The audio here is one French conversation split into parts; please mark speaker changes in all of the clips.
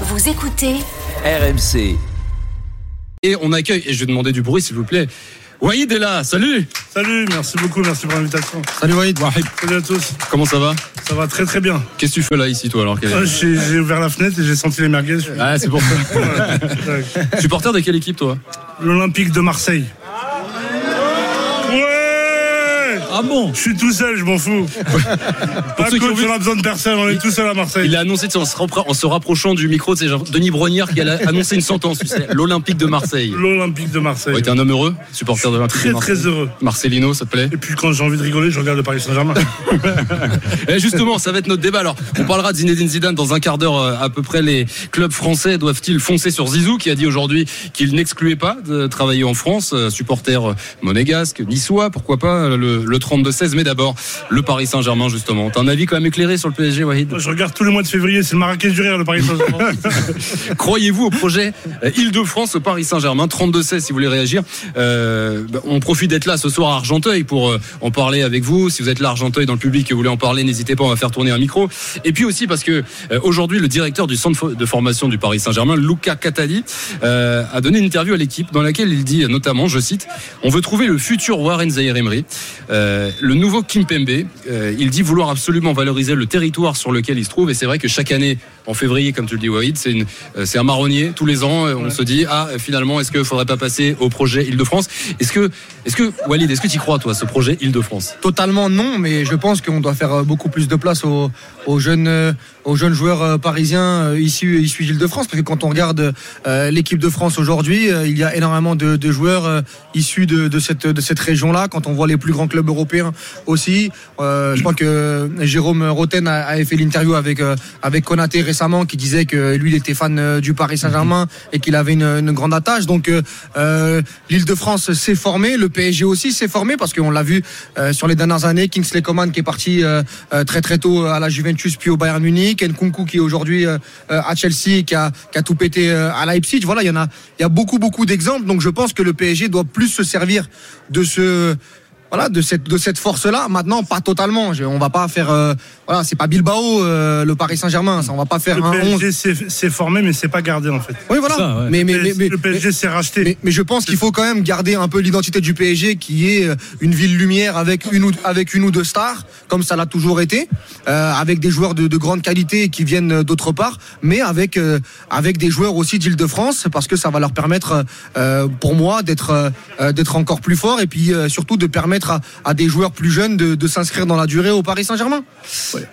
Speaker 1: Vous écoutez
Speaker 2: RMC.
Speaker 3: Et on accueille, et je vais demander du bruit s'il vous plaît. Wahid est là, salut
Speaker 4: Salut, merci beaucoup, merci pour l'invitation.
Speaker 3: Salut Wahid. Wahid.
Speaker 4: Salut à tous.
Speaker 3: Comment ça va?
Speaker 4: Ça va très très bien.
Speaker 3: Qu'est-ce que tu fais là ici toi alors
Speaker 4: Ah, J'ai j'ai ouvert la fenêtre et j'ai senti les merguez.
Speaker 3: Ah c'est pour ça. Supporter de quelle équipe toi?
Speaker 4: L'Olympique de Marseille. Ouais
Speaker 3: Ah bon
Speaker 4: Je suis tout seul, je m'en fous. Pas
Speaker 3: ont
Speaker 4: coach, on a besoin de personne, on est tout seul à Marseille.
Speaker 3: Il a annoncé, en se, rapprochant du micro, c'est genre Denis Brognard qui a annoncé une sentence, tu sais, l'Olympique de Marseille.
Speaker 4: L'Olympique de Marseille.
Speaker 3: Ouais, t'es un homme heureux, supporter de l'Olympique de
Speaker 4: Très
Speaker 3: Marseille.
Speaker 4: très heureux.
Speaker 3: Marcelino, ça te plaît
Speaker 4: Et puis quand j'ai envie de rigoler, je regarde le Paris Saint-Germain.
Speaker 3: Et justement, ça va être notre débat. Alors, on parlera de Zinedine Zidane dans un quart d'heure euh, à peu près. Les clubs français doivent-ils foncer sur Zizou, qui a dit aujourd'hui qu'il n'excluait pas de travailler en France, euh, supporter monégasque, niçois, pourquoi pas le, le 32-16. Mais d'abord, le Paris Saint-Germain, justement. T'as un avis quand même éclairé sur le PSG, Wahid
Speaker 4: je regarde tous les mois de février, c'est le Marrakech du rire, le Paris Saint-Germain.
Speaker 3: Croyez-vous au projet euh, Île-de-France, Paris Saint-Germain? 32-16 si vous voulez réagir. Euh, on profite d'être là ce soir à Argenteuil pour euh, en parler avec vous. Si vous êtes là Argenteuil dans le public et vous voulez en parler, n'hésitez pas, on va faire tourner un micro. Et puis aussi parce que euh, aujourd'hui, le directeur du centre de formation du Paris Saint-Germain, Luca Catali, euh, a donné une interview à l'équipe dans laquelle il dit notamment, je cite, on veut trouver le futur Warren Zaïre Emery, euh, le nouveau Kim Pembe. Euh, il dit vouloir absolument valoriser le territoire sur lequel il se trouve et c'est vrai que chaque année en février, comme tu le dis, Wahid, c'est une, euh, c'est un marronnier. Tous les ans, euh, on se dit, ah, finalement, est-ce qu'il faudrait pas passer au projet Île-de-France? Est-ce que, est-ce que, Walid, est-ce que tu y crois, toi, ce projet Île-de-France?
Speaker 5: Totalement non, mais je pense qu'on doit faire euh, beaucoup plus de place aux, aux jeunes, aux jeunes joueurs parisiens issus, issus d'Île-de-France. Parce que quand on regarde euh, l'équipe de France aujourd'hui, euh, il y a énormément de, de joueurs euh, issus de, de cette, de cette région-là. Quand on voit les plus grands clubs européens aussi, je crois que Jérôme Roten a, avait fait l'interview avec, avec Konaté qui disait que lui, il était fan euh, du Paris Saint-Germain et qu'il avait une, grande attache. Donc, euh, euh, l'Île-de-France s'est formée, le PSG aussi s'est formé parce qu'on l'a vu sur les dernières années. Kingsley Coman qui est parti très très tôt à la Juventus puis au Bayern Munich, Nkunku qui est aujourd'hui à Chelsea qui a, qui a tout pété à Leipzig. Voilà, il y en a, il y a beaucoup beaucoup d'exemples. Donc je pense que le PSG doit plus se servir de ce voilà de cette de cette force là maintenant pas totalement Je- on va pas faire voilà c'est pas Bilbao euh, le Paris Saint-Germain ça on va pas faire
Speaker 4: Le
Speaker 5: un 11
Speaker 4: PSG s'est- formé, mais c'est pas gardé en fait.
Speaker 5: oui voilà
Speaker 6: ça, ouais.
Speaker 5: mais, mais,
Speaker 4: Le
Speaker 5: mais,
Speaker 4: le PSG s'est racheté.
Speaker 5: mais, mais je pense qu'il faut quand même garder un peu l'identité du PSG qui est euh, une ville lumière avec une ou, avec une ou deux stars, comme ça l'a toujours été, euh, avec des joueurs de, de grande qualité qui viennent euh, d'autre part, mais avec, euh, avec des joueurs aussi d'Île-de-France, parce que ça va leur permettre, euh, pour moi, d'être euh, d'être encore plus fort et puis euh, surtout de permettre à, à des joueurs plus jeunes de, de s'inscrire dans la durée au Paris Saint-Germain.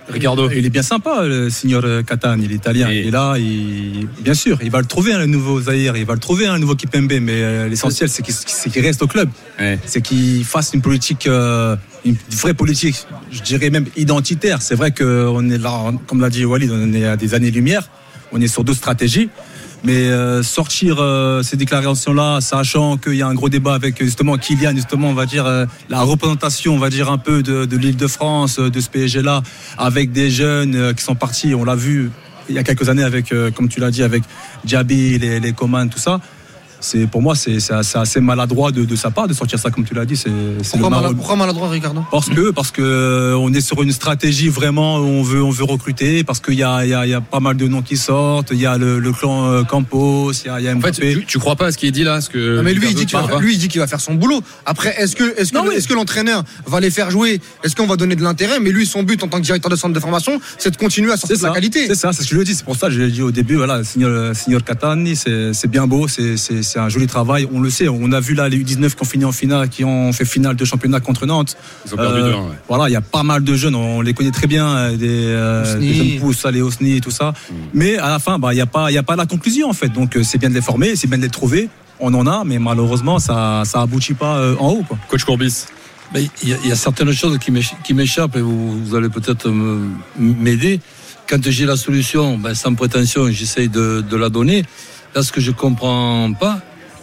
Speaker 3: Ricardo
Speaker 6: Il est bien sympa, le signor Catane, il est italien.
Speaker 3: Et-
Speaker 6: Il est là, il- bien sûr, il va le trouver, hein, le nouveau Zahir, il va le trouver, un le nouveau Kipembe, mais euh, l'essentiel, c'est qu'il reste au club.
Speaker 3: Ouais.
Speaker 6: C'est qu'il fasse une politique, euh, une vraie politique, je dirais même identitaire. C'est vrai qu'on est là, comme l'a dit Walid, on est à des années-lumière, on est sur deux stratégies. Mais euh, sortir euh, ces déclarations-là, sachant qu'il y a un gros débat avec justement Kylian, justement, on va dire euh, la représentation, on va dire un peu de, de l'Île-de-France, euh, de ce PSG-là, avec des jeunes qui sont partis, on l'a vu il y a quelques années avec, comme tu l'as dit, avec Diaby, les, les Coman, tout ça. C'est pour moi, c'est c'est assez assez maladroit de, de sa part de sortir ça, comme tu l'as dit. C'est c'est le
Speaker 5: Pourquoi,
Speaker 6: Maroc-
Speaker 5: mal- pourquoi maladroit, Ricardo?
Speaker 6: Parce que parce que euh, on est sur une stratégie vraiment où on veut on veut recruter parce qu'il y a, il y, a, il y a pas mal de noms qui sortent il y a le, le clan euh, Campos il y a, il y a
Speaker 3: En fait,
Speaker 6: Mbappé.
Speaker 3: tu, tu crois pas à ce qui est dit là ce que
Speaker 5: Non, mais lui, il dit qu'il va,
Speaker 3: crois pas
Speaker 5: lui, il dit qu'il va faire son boulot. Après, est-ce que, est-ce que, que l'entraîneur va les faire jouer? Est-ce qu'on va donner de l'intérêt? Mais lui, son but en tant que directeur de centre de formation, c'est de continuer à sortir de la qualité.
Speaker 6: c'est ça, c'est ce que je le dis. C'est pour ça que je l'ai dit au début. Voilà, signor, signor Catani, c'est c'est bien beau, c'est c'est- un joli travail. On le sait. On a vu là les U19 qui ont fini en finale, qui ont fait finale de championnat contre Nantes.
Speaker 3: Ils ont perdu
Speaker 6: Euh,
Speaker 3: deux, ouais.
Speaker 6: Voilà, il y a pas mal de jeunes, on les connaît très bien, euh, des, euh, des jeunes pousses, les Osni et tout ça.
Speaker 3: Mm.
Speaker 6: Mais à la fin, bah, il n'y a, pas- il y a pas la conclusion en fait. Donc euh, c'est bien de les former, c'est bien de les trouver. On en a, mais malheureusement, ça ça aboutit pas euh, en haut. Quoi.
Speaker 3: Coach Courbis.
Speaker 7: Il y, a- il y a certaines choses qui m'éch- qui m'échappent et vous, vous allez peut-être m'aider. Quand j'ai la solution, ben, sans prétention, j'essaye de, de la donner. Là, ce que je comprends pas,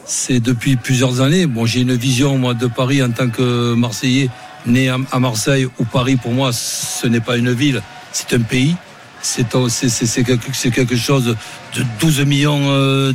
Speaker 7: c'est depuis plusieurs années. Bon, j'ai une vision moi de Paris en tant que Marseillais, né à, Marseille, où Paris pour moi ce n'est pas une ville, c'est un pays. C'est quelque, chose de 12 millions euh,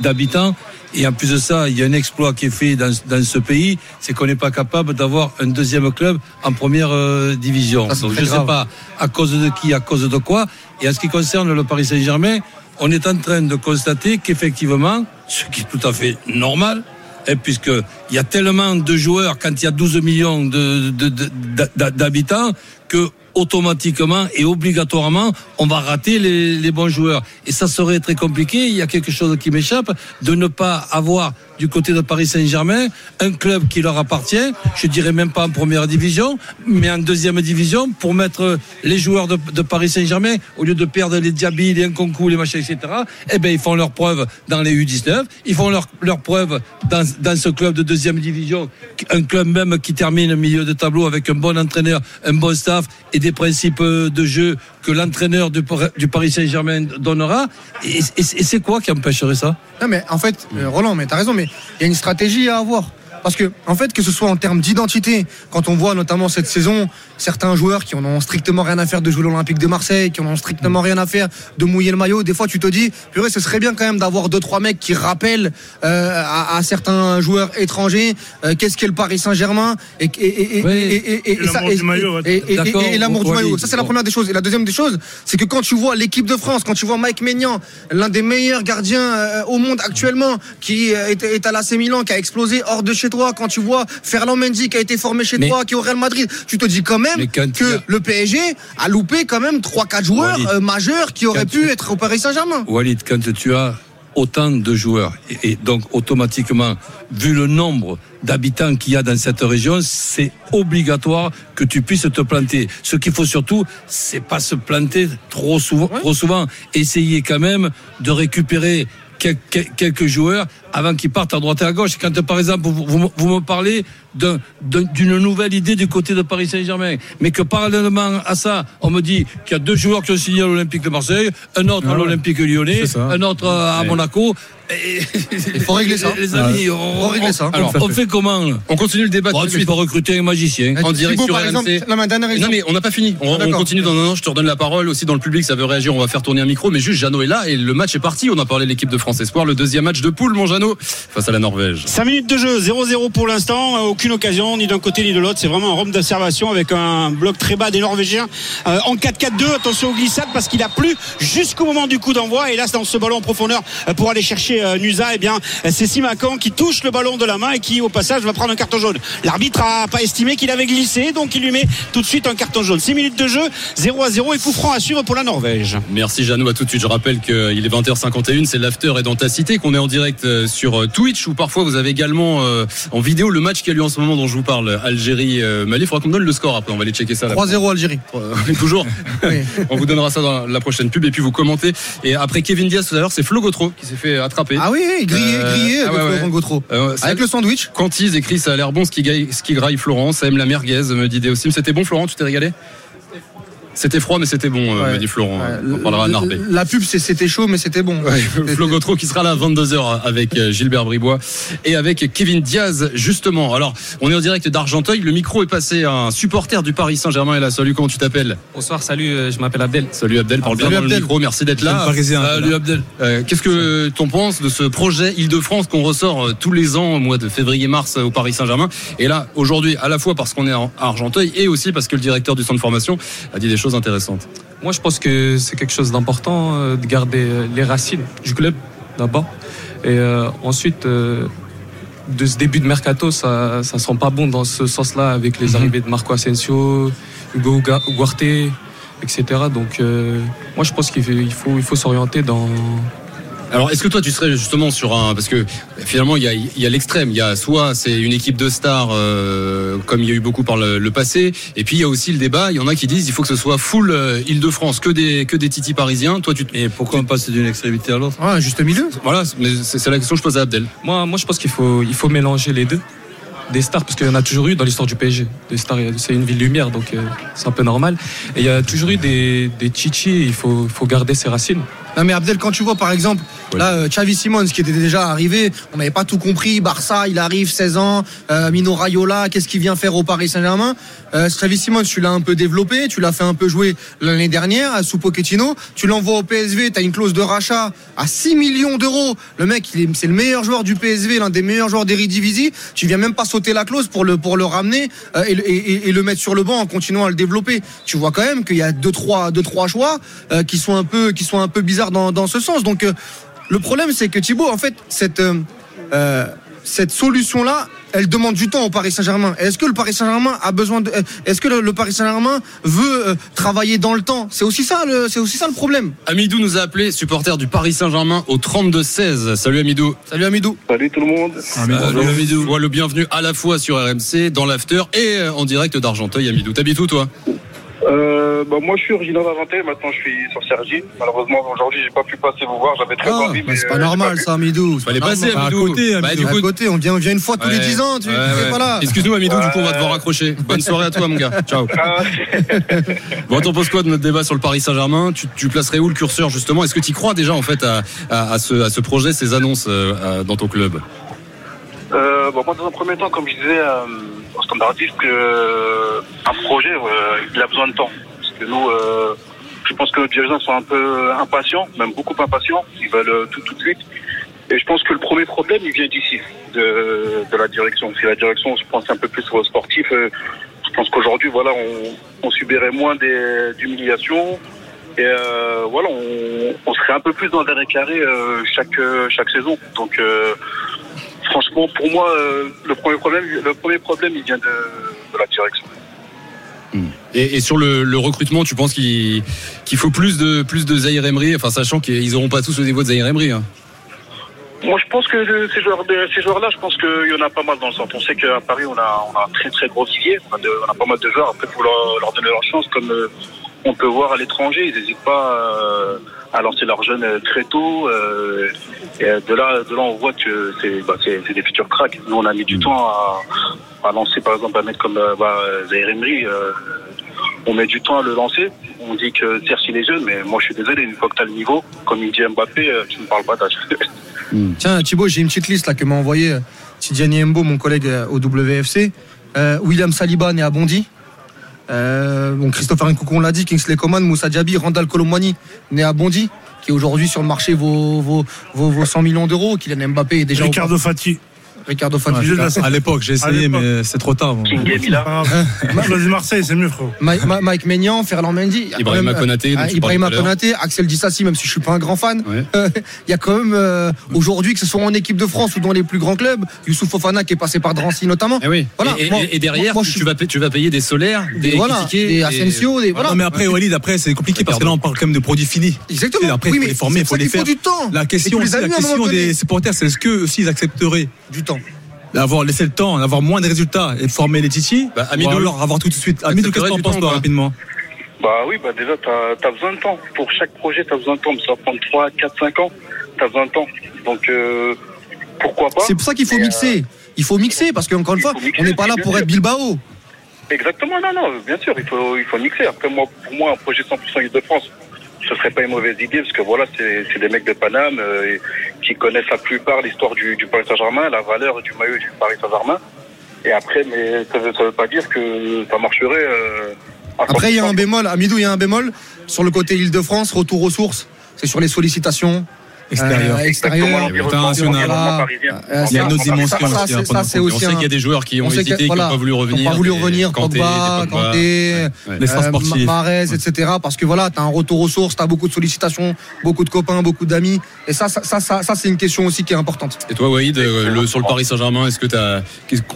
Speaker 7: d'habitants. Et en plus de ça, il y a un exploit qui est fait dans, dans ce pays, c'est qu'on n'est pas capable d'avoir un deuxième club en première euh, division.
Speaker 5: Ça, c'est
Speaker 7: Donc
Speaker 5: très
Speaker 7: je ne sais pas à cause de qui, à cause de quoi. Et en ce qui concerne le Paris Saint-Germain, on est en train de constater qu'effectivement, ce qui est tout à fait normal, et puisqu'il y a tellement de joueurs quand il y a 12 millions d'habitants que automatiquement et obligatoirement, on va rater les, bons joueurs. Et ça serait très compliqué. Il y a quelque chose qui m'échappe de ne pas avoir du côté de Paris Saint-Germain un club qui leur appartient. Je dirais même pas en première division, mais en deuxième division pour mettre les joueurs de, Paris Saint-Germain au lieu de perdre les Diaby, les Nkunku, les machins, etc. Eh ben ils font leur preuve dans les U19. Ils font leur, leur preuve dans, dans ce club de deuxième division, un club même qui termine au milieu de tableau avec un bon entraîneur, un bon staff et des principes euh, de jeu que l'entraîneur du, Par- du Paris Saint-Germain donnera. Et c'est quoi qui empêcherait ça?
Speaker 5: Non, mais en fait, euh, Roland, mais t'as raison, mais il y a une stratégie à avoir. Parce que, en fait, que ce soit en termes d'identité, quand on voit notamment cette saison certains joueurs qui en ont strictement rien à faire de jouer l'Olympique de Marseille, qui en ont strictement rien à faire de mouiller le maillot, des fois tu te dis, purée, ce serait bien quand même d'avoir deux trois mecs qui rappellent euh, à, à certains joueurs étrangers euh, qu'est-ce qu'est le Paris Saint-Germain et, et, et, et-
Speaker 7: Oui.
Speaker 5: et- et- et-
Speaker 4: Et
Speaker 5: ça-
Speaker 4: l'amour du maillot.
Speaker 5: Ça c'est la première des choses. Et la deuxième des choses, c'est que quand tu vois l'équipe de France, quand tu vois Mike Maignan, l'un des meilleurs gardiens euh, au monde actuellement, qui euh, est, est à l'AC Milan, qui a explosé hors de chez toi, quand tu vois Ferland Mendy qui a été formé chez
Speaker 3: Mais-
Speaker 5: toi, qui est au Real Madrid, tu te dis quand même que le PSG a loupé quand même 3-4 joueurs
Speaker 7: Walid.
Speaker 5: euh, majeurs qui auraient pu
Speaker 7: tu-
Speaker 5: être au Paris Saint-Germain.
Speaker 7: Walid, quand tu as autant de joueurs et, donc automatiquement, vu le nombre d'habitants qu'il y a dans cette région, c'est obligatoire que tu puisses te planter. Ce qu'il faut surtout, c'est pas se planter trop souvent, trop souvent. Essayer quand même de récupérer quel- quel- quelques joueurs avant qu'ils partent à droite et à gauche. Quand par exemple vous, vous- vous me parlez d'un- d'un- d'une nouvelle idée du côté de Paris Saint-Germain, mais que parallèlement à ça, on me dit qu'il y a deux joueurs qui ont signé à l'Olympique de Marseille, un autre à l'Olympique Lyonnais, un autre à
Speaker 3: Ouais.
Speaker 7: Monaco. Il
Speaker 5: faut régler ça.
Speaker 7: Les amis, on,
Speaker 5: Faut régler
Speaker 7: on-
Speaker 5: ça.
Speaker 7: alors, on fait comment
Speaker 3: On continue le débat
Speaker 7: Bon,
Speaker 3: tout de suite.
Speaker 7: recruter un magicien.
Speaker 3: En direct sur
Speaker 5: par exemple,
Speaker 3: RMC.
Speaker 5: non, mais
Speaker 3: Non mais on n'a pas fini. On,
Speaker 5: Ah,
Speaker 3: on continue dans un an. Je te redonne la parole aussi dans le public. Ça veut réagir. On va faire tourner un micro. Mais juste Jeannot est là et le match est parti. On a parlé de l'équipe de France Espoir. Le deuxième match de poule, mon Jeannot, face à la Norvège.
Speaker 1: 5 minutes de jeu, 0-0 pour l'instant, euh, aucune occasion ni d'un côté ni de l'autre. C'est vraiment un rhum d'observation avec un bloc très bas des Norvégiens Euh, en 4-4-2. Attention aux glissades parce qu'il a plu jusqu'au moment du coup d'envoi. Et là, c'est dans ce ballon en profondeur euh, pour aller chercher euh, Nusa. Et bien, euh, c'est Simakan qui touche le ballon de la main et qui, au passage, va prendre un carton jaune. L'arbitre a pas estimé qu'il avait glissé, donc il lui met tout de suite un carton jaune. 6 minutes de jeu, 0 à 0 et coup franc à suivre pour la Norvège.
Speaker 3: Merci Jeannot, à tout de suite. Je rappelle qu'il est 20h51, c'est l'after et dans ta cité qu'on est en direct sur euh, Twitch où parfois vous avez également euh, en vidéo le match qui a lieu en ce moment dont je vous parle, Algérie-Mali. Il faudra qu'on me donne le score après, on va aller checker ça. là.
Speaker 5: 3-0 Algérie.
Speaker 3: Euh, Toujours.
Speaker 5: Oui.
Speaker 3: On vous donnera ça dans la prochaine pub et puis vous commentez. Et après Kevin Diaz tout à l'heure, c'est Flo Gautreau qui s'est fait attraper.
Speaker 5: Ah oui, grillé, grillé
Speaker 3: ah
Speaker 5: avec
Speaker 3: ouais,
Speaker 5: Gautreau. Avec le sandwich.
Speaker 3: Quantise écrit ça a l'air bon ce qui, gaille- ce qui graille Florent, ça aime la merguez, me dit Déosim. C'était bon Florent, tu t'es régalé? C'était froid mais c'était bon, euh,
Speaker 5: Ouais.
Speaker 3: me dit Florent.
Speaker 5: Ouais,
Speaker 3: On parlera à Narbé.
Speaker 5: La pub, c'était chaud, mais c'était bon.
Speaker 3: Ouais, Flo Gautreau qui sera là à 22h avec euh, Gilbert Bribois et avec Kevin Diaz justement. Alors, on est en direct d'Argenteuil, le micro est passé à un supporter du Paris Saint-Germain et là, salut, comment tu t'appelles?
Speaker 2: Bonsoir, salut, euh, je m'appelle Abdel.
Speaker 3: Salut Abdel, parle bien
Speaker 5: Salut
Speaker 3: dans le
Speaker 5: Abdel.
Speaker 3: micro, merci d'être là.
Speaker 6: parisien.
Speaker 7: Salut Abdel.
Speaker 3: Euh, Qu'est-ce que t'en penses de ce projet Île-de-France qu'on ressort tous les ans au mois de février-mars au Paris Saint-Germain? Et là, aujourd'hui, à la fois parce qu'on est à Argenteuil et aussi parce que le directeur du centre de formation a dit des choses intéressantes.
Speaker 2: Moi, je pense que c'est quelque chose d'important euh, de garder euh, les racines du club d'abord. Et euh, ensuite, euh, de ce début de mercato, ça ne sent pas bon dans ce sens-là avec les arrivées de Marco Asensio, Hugo Ugarte, etc. Donc, moi, je pense qu'il faut, il faut, il faut s'orienter dans.
Speaker 3: Alors, est-ce que toi, tu serais justement sur un. Parce que finalement, il y a, il y a l'extrême. Il y a soit c'est une équipe de stars, euh, comme il y a eu beaucoup par le, le passé, et puis il y a aussi le débat. Il y en a qui disent il faut que ce soit full euh, Île-de-France, que des, que des titis parisiens. Toi, tu.
Speaker 7: Et pourquoi on passe d'une extrémité à l'autre?
Speaker 5: Ouais, juste milieu.
Speaker 3: Voilà, mais c'est c'est la question que je pose à Abdel.
Speaker 2: Moi, moi je pense qu'il faut, il faut mélanger les deux. Des stars, parce qu'il y en a toujours eu dans l'histoire du PSG. Des stars, c'est une ville lumière, donc euh, c'est un peu normal. Et il y a toujours eu des, des chichis, il faut, faut garder ses racines.
Speaker 5: Non mais Abdel, quand tu vois par exemple, là, euh, Xavi Simons qui était déjà arrivé, on n'avait pas tout compris, Barça, il arrive, 16 ans, euh, Mino Raiola, qu'est-ce qu'il vient faire au Paris Saint-Germain? Euh, Xavi Simons, tu l'as un peu développé, tu l'as fait un peu jouer l'année dernière à sous Pochettino, tu l'envoies au PSV, tu as une clause de rachat à 6 millions d'euros, le mec, c'est le meilleur joueur du PSV, l'un des meilleurs joueurs d'Eredivisie, tu viens même pas sauter la clause pour le, pour le ramener euh, et, le- et- et- et le mettre sur le banc en continuant à le développer. Tu vois quand même qu'il y a deux trois, deux, trois choix euh, qui sont un peu, qui sont un peu bizarres bizarre dans, dans ce sens. Donc euh, le problème, c'est que Thibaut, en fait, cette, euh, euh, cette solution-là, elle demande du temps au Paris Saint-Germain. Est-ce que le Paris Saint-Germain a besoin de, est-ce que le, le Paris Saint-Germain veut euh, travailler dans le temps? C'est aussi ça, le, c'est aussi ça le problème.
Speaker 3: Amidou nous a appelé, supporter du Paris Saint-Germain au 32-16. Salut Amidou.
Speaker 5: Salut Amidou.
Speaker 8: Salut tout le monde.
Speaker 3: Salut Amidou. Le bienvenu à la fois sur RMC, dans l'after et en direct d'Argenteuil. Amidou, t'habites où toi?
Speaker 8: Euh, bah, moi, je suis originaire d'Argenteuil. Maintenant, je suis sur Sergi. Malheureusement, aujourd'hui, j'ai pas pu passer vous voir. J'avais très
Speaker 5: Ah,
Speaker 8: envie.
Speaker 5: mais c'est
Speaker 8: euh,
Speaker 5: pas
Speaker 8: j'ai
Speaker 5: normal ça, Amidou. C'est
Speaker 3: Fallait
Speaker 5: pas
Speaker 3: passer
Speaker 5: normal.
Speaker 3: Amidou.
Speaker 6: à côté,
Speaker 3: Bah,
Speaker 6: Amidou.
Speaker 3: du
Speaker 5: À
Speaker 3: coup,
Speaker 5: côté, on vient, on vient une fois tous les
Speaker 3: Ouais,
Speaker 5: 10 ans, tu
Speaker 3: ouais,
Speaker 5: pas là.
Speaker 3: Excuse-nous Amidou, du coup on va devoir raccrocher. Bonne soirée à toi mon gars. Ciao.
Speaker 8: Ah,
Speaker 3: Bon, t'en penses quoi de notre débat sur le Paris Saint-Germain? Tu, tu placerais où le curseur justement? Est-ce que tu crois déjà en fait à, à, à ce, à ce projet, ces annonces euh, à- dans ton club?
Speaker 8: Euh, bon, moi, dans un premier temps, comme je disais, euh, au standardiste, que, euh, un projet, euh, il a besoin de temps. Parce que nous, euh, je pense que nos dirigeants sont un peu impatients, même beaucoup impatients. Ils veulent tout tout de suite. Et je pense que le premier problème, il vient d'ici, de, de la direction. Si la direction se pense un peu plus aux sportifs, je pense qu'aujourd'hui, voilà, on, on subirait moins d'humiliations. Et euh, voilà, on, on serait un peu plus dans les carrés euh, chaque, chaque saison. Donc, euh, franchement, pour moi, euh, le, premier problème, le premier problème, il vient de, de la direction.
Speaker 3: et, et sur le, le recrutement, tu penses qu'il faut plus de plus de Zahir Emery, enfin sachant qu'ils auront pas tous au niveau de Zahir Emery. Hein.
Speaker 8: Moi, je pense que euh, ces joueurs, de- ces joueurs-là, je pense qu'il y en a pas mal dans le centre. On sait qu'à Paris, on a, on a un très très gros vivier. On a, de- on a pas mal de joueurs. Après, il faut leur, leur donner leur chance, comme euh, on peut voir à l'étranger. Ils n'hésitent pas euh, à lancer leurs jeunes euh, très tôt. euh, et de là, de là, on voit que c'est bah, c'est- c'est des futurs cracks. Nous, on a mis du temps à, à lancer, par exemple, un mec comme bah, Zahir Emery. euh, on met du temps à le lancer. On dit que certes, il est jeune, mais moi, je suis désolé. Une fois que tu as le niveau, comme il dit Mbappé, tu ne parles pas d'âge.
Speaker 5: Tiens, Thibaut, j'ai une petite liste là que m'a envoyé euh, Tidiane Mbo, mon collègue au WFC. Euh, William Saliba né à Bondy. Euh, bon, Christopher Nkunku, on l'a dit, Kingsley Coman, Moussa Diaby, Randall Colomwani, né à Bondy, qui aujourd'hui sur le marché vaut, vaut, vaut, vaut 100 millions d'euros. Kylian Mbappé est déjà
Speaker 4: Ricardo Fati.
Speaker 5: Ricardo
Speaker 4: l'ai-
Speaker 6: À l'époque, j'ai essayé, mais c'est trop tard. bon.
Speaker 8: King
Speaker 4: C'est
Speaker 8: Mila.
Speaker 4: pas grave. Vas-y, Marseille, c'est mieux, frérot.
Speaker 5: Mike, Ma- Mike Maignan, Ferland Mendy.
Speaker 3: Ibrahima
Speaker 5: même, euh,
Speaker 3: Konaté,
Speaker 5: ah, Ibrahima
Speaker 3: l'heure.
Speaker 5: Konaté, Axel Dissassi, même si je suis pas un grand fan.
Speaker 3: Ouais.
Speaker 5: Il y a quand même euh, aujourd'hui, que ce soit en équipe de France ou dans les plus grands clubs, Youssouf Fofana qui est passé par Drancy notamment.
Speaker 3: Eh oui.
Speaker 5: Voilà,
Speaker 3: et, et-
Speaker 5: moi-
Speaker 3: et derrière,
Speaker 5: moi,
Speaker 3: tu,
Speaker 5: je
Speaker 3: vas, pa- tu vas payer des solaires, des,
Speaker 5: voilà, des Asensio, des voilà.
Speaker 6: Non, mais après, Walid, après, c'est compliqué parce que là, on parle quand même de produits finis.
Speaker 5: Exactement.
Speaker 6: Après,
Speaker 5: oui,
Speaker 6: il faut les former, il faut les faire.
Speaker 5: faut du temps.
Speaker 6: La question, la des supporters, c'est est-ce que aussi ils accepteraient
Speaker 5: Du temps.
Speaker 6: d'avoir laissé le temps, d'avoir moins de résultats et de former les Titi
Speaker 3: Bah,
Speaker 6: ou
Speaker 3: Amidou.
Speaker 6: alors avoir tout de suite. Amidou, qu'est-ce que t'en penses toi rapidement?
Speaker 8: Bah oui, bah déjà, t'as as besoin de temps. Pour chaque projet, t'as besoin de temps. Mais ça va prendre 3, 4, 5 ans. T'as besoin de temps. Donc, euh, pourquoi pas
Speaker 5: C'est pour ça qu'il faut
Speaker 8: Et, euh,
Speaker 5: mixer. Il faut mixer parce qu'encore une fois,
Speaker 8: mixer,
Speaker 5: on n'est pas là pour
Speaker 8: sûr.
Speaker 5: être Bilbao.
Speaker 8: Exactement, non, non, bien sûr, il faut, il faut mixer. Après, moi, pour moi, un projet 100% Île-de-France, ce serait pas une mauvaise idée, parce que voilà, c'est c'est des mecs de Paname euh, qui connaissent la plupart l'histoire du, du Paris Saint-Germain, la valeur du maillot du Paris Saint-Germain. Et après, mais ça veut, ça veut pas dire que ça marcherait. euh, à
Speaker 5: Après, il y a
Speaker 8: 100%.
Speaker 5: un bémol. Amidou, il y a un bémol sur le côté Île-de-France, retour aux sources. C'est sur les sollicitations.
Speaker 6: Extérieur.
Speaker 5: Euh, extérieur.
Speaker 8: l'environnement-
Speaker 6: international.
Speaker 8: parisien.
Speaker 5: Euh,
Speaker 6: Il y a une autre dimension
Speaker 5: ça- ça,
Speaker 6: en
Speaker 3: on
Speaker 5: aussi
Speaker 3: sait qu'il y a des joueurs qui ont
Speaker 5: on
Speaker 3: hésité,
Speaker 5: que-
Speaker 3: qui n'ont
Speaker 5: voilà,
Speaker 3: pas voulu
Speaker 5: qui
Speaker 3: revenir.
Speaker 5: n'ont pas voulu revenir, Pogba. Kanté,
Speaker 3: Ouais.
Speaker 5: euh. Mahrez, etc. Parce que voilà, t'as un retour aux sources, t'as beaucoup de sollicitations, beaucoup de copains, beaucoup d'amis. Et ça, ça, ça, ça, ça, c'est une question aussi qui est importante.
Speaker 3: Et toi, Waïd, euh, le, sur le Paris Saint-Germain, est-ce que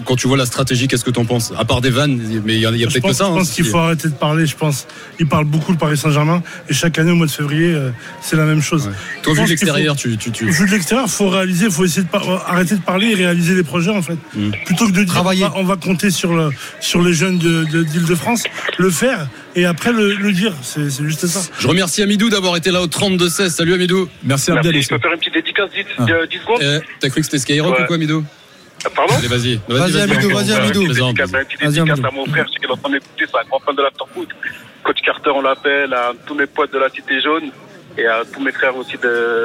Speaker 3: quand tu vois la stratégie, qu'est-ce que t'en penses? À part des vannes, mais il y, a- peut-être que ça.
Speaker 4: je
Speaker 3: hein,
Speaker 4: pense qu'il faut arrêter de parler, je pense. Il parle beaucoup le Paris Saint-Germain et chaque année au mois de février, c'est la même chose.
Speaker 3: Toi, vu
Speaker 4: pense
Speaker 3: tu, tu, tu-
Speaker 4: Vu de l'extérieur, faut réaliser, faut essayer de par- arrêter de parler et réaliser les projets en fait.
Speaker 3: Mm.
Speaker 4: Plutôt que de dire
Speaker 5: Travailler.
Speaker 4: on va, on va compter sur le sur les jeunes de de- d'Île-de-France, le faire et après le, le dire. C'est juste ça.
Speaker 3: Je remercie Amidou d'avoir été là au 32-16. Salut Amidou.
Speaker 6: Merci Abdel
Speaker 8: Merci,
Speaker 6: aussi.
Speaker 8: je peux faire une petite dédicace 10,
Speaker 6: Ah.
Speaker 8: 10 secondes
Speaker 3: Eh, T'as cru que c'était Skyrock
Speaker 8: Ouais.
Speaker 3: ou quoi, Amidou
Speaker 8: Pardon
Speaker 3: Allez, vas-y.
Speaker 5: Vas-y, Amidou, vas-y,
Speaker 8: Euh,
Speaker 5: Amidou. Vas-y,
Speaker 8: dédicace
Speaker 5: Amidou.
Speaker 8: à mon frère, je sais qu'il est en train d'écouter, c'est un grand fan de l'after foot. Coach Carter, on l'appelle, à tous mes potes de la Cité Jaune et à tous mes frères aussi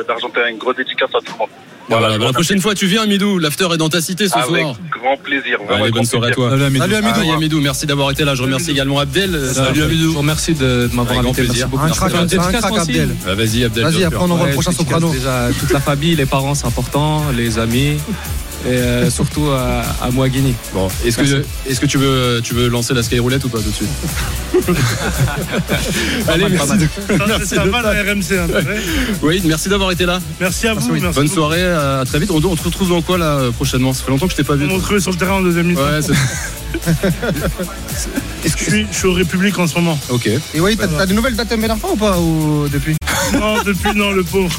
Speaker 8: d'Argentine. Une grosse dédicace à tout le monde.
Speaker 3: Voilà, bah, la prochaine fois, tu viens, Amidou. L'after est dans ta cité ce
Speaker 8: Avec
Speaker 3: soir.
Speaker 8: grand plaisir.
Speaker 3: Allez, bonne
Speaker 8: grand
Speaker 3: soirée à toi.
Speaker 6: Salut, Amidou.
Speaker 5: Salut, Amidou.
Speaker 3: Salut Amidou, merci d'avoir été là. Je remercie également Abdel.
Speaker 7: Salut Amidou.
Speaker 2: Je vous remercie de, de m'avoir
Speaker 3: Avec grand
Speaker 2: invité. Merci
Speaker 3: plaisir.
Speaker 2: beaucoup.
Speaker 5: Un
Speaker 3: Merci,
Speaker 5: crack, un crack, Abdel.
Speaker 3: Ah, Vas-y, Abdel.
Speaker 5: Vas-y, après on envoie
Speaker 2: Ouais,
Speaker 5: le prochain soprano.
Speaker 2: Déjà toute la famille, les parents, c'est important, les amis. et euh, surtout à, à Mouaguini.
Speaker 3: Bon, est-ce que, est-ce que tu veux, tu veux lancer la skyroulette ou pas tout de suite Allez,
Speaker 2: pas
Speaker 3: merci.
Speaker 2: mal.
Speaker 3: Ta-
Speaker 4: la RMC. hein, ouais.
Speaker 3: Oui, merci d'avoir été là.
Speaker 4: Merci à vous. merci
Speaker 3: Bonne
Speaker 4: beaucoup.
Speaker 3: soirée, à très vite. On, on te retrouve dans quoi là euh, prochainement? Ça fait longtemps que je t'ai pas vu.
Speaker 4: On va retrouver sur le terrain en deuxième mi-temps.
Speaker 3: Ouais, c'est-
Speaker 4: Je suis, je suis au République en ce moment.
Speaker 3: ok.
Speaker 5: Et oui, t'as des nouvelles dates de ou pas ou, depuis?
Speaker 4: Non, depuis, non, le pauvre.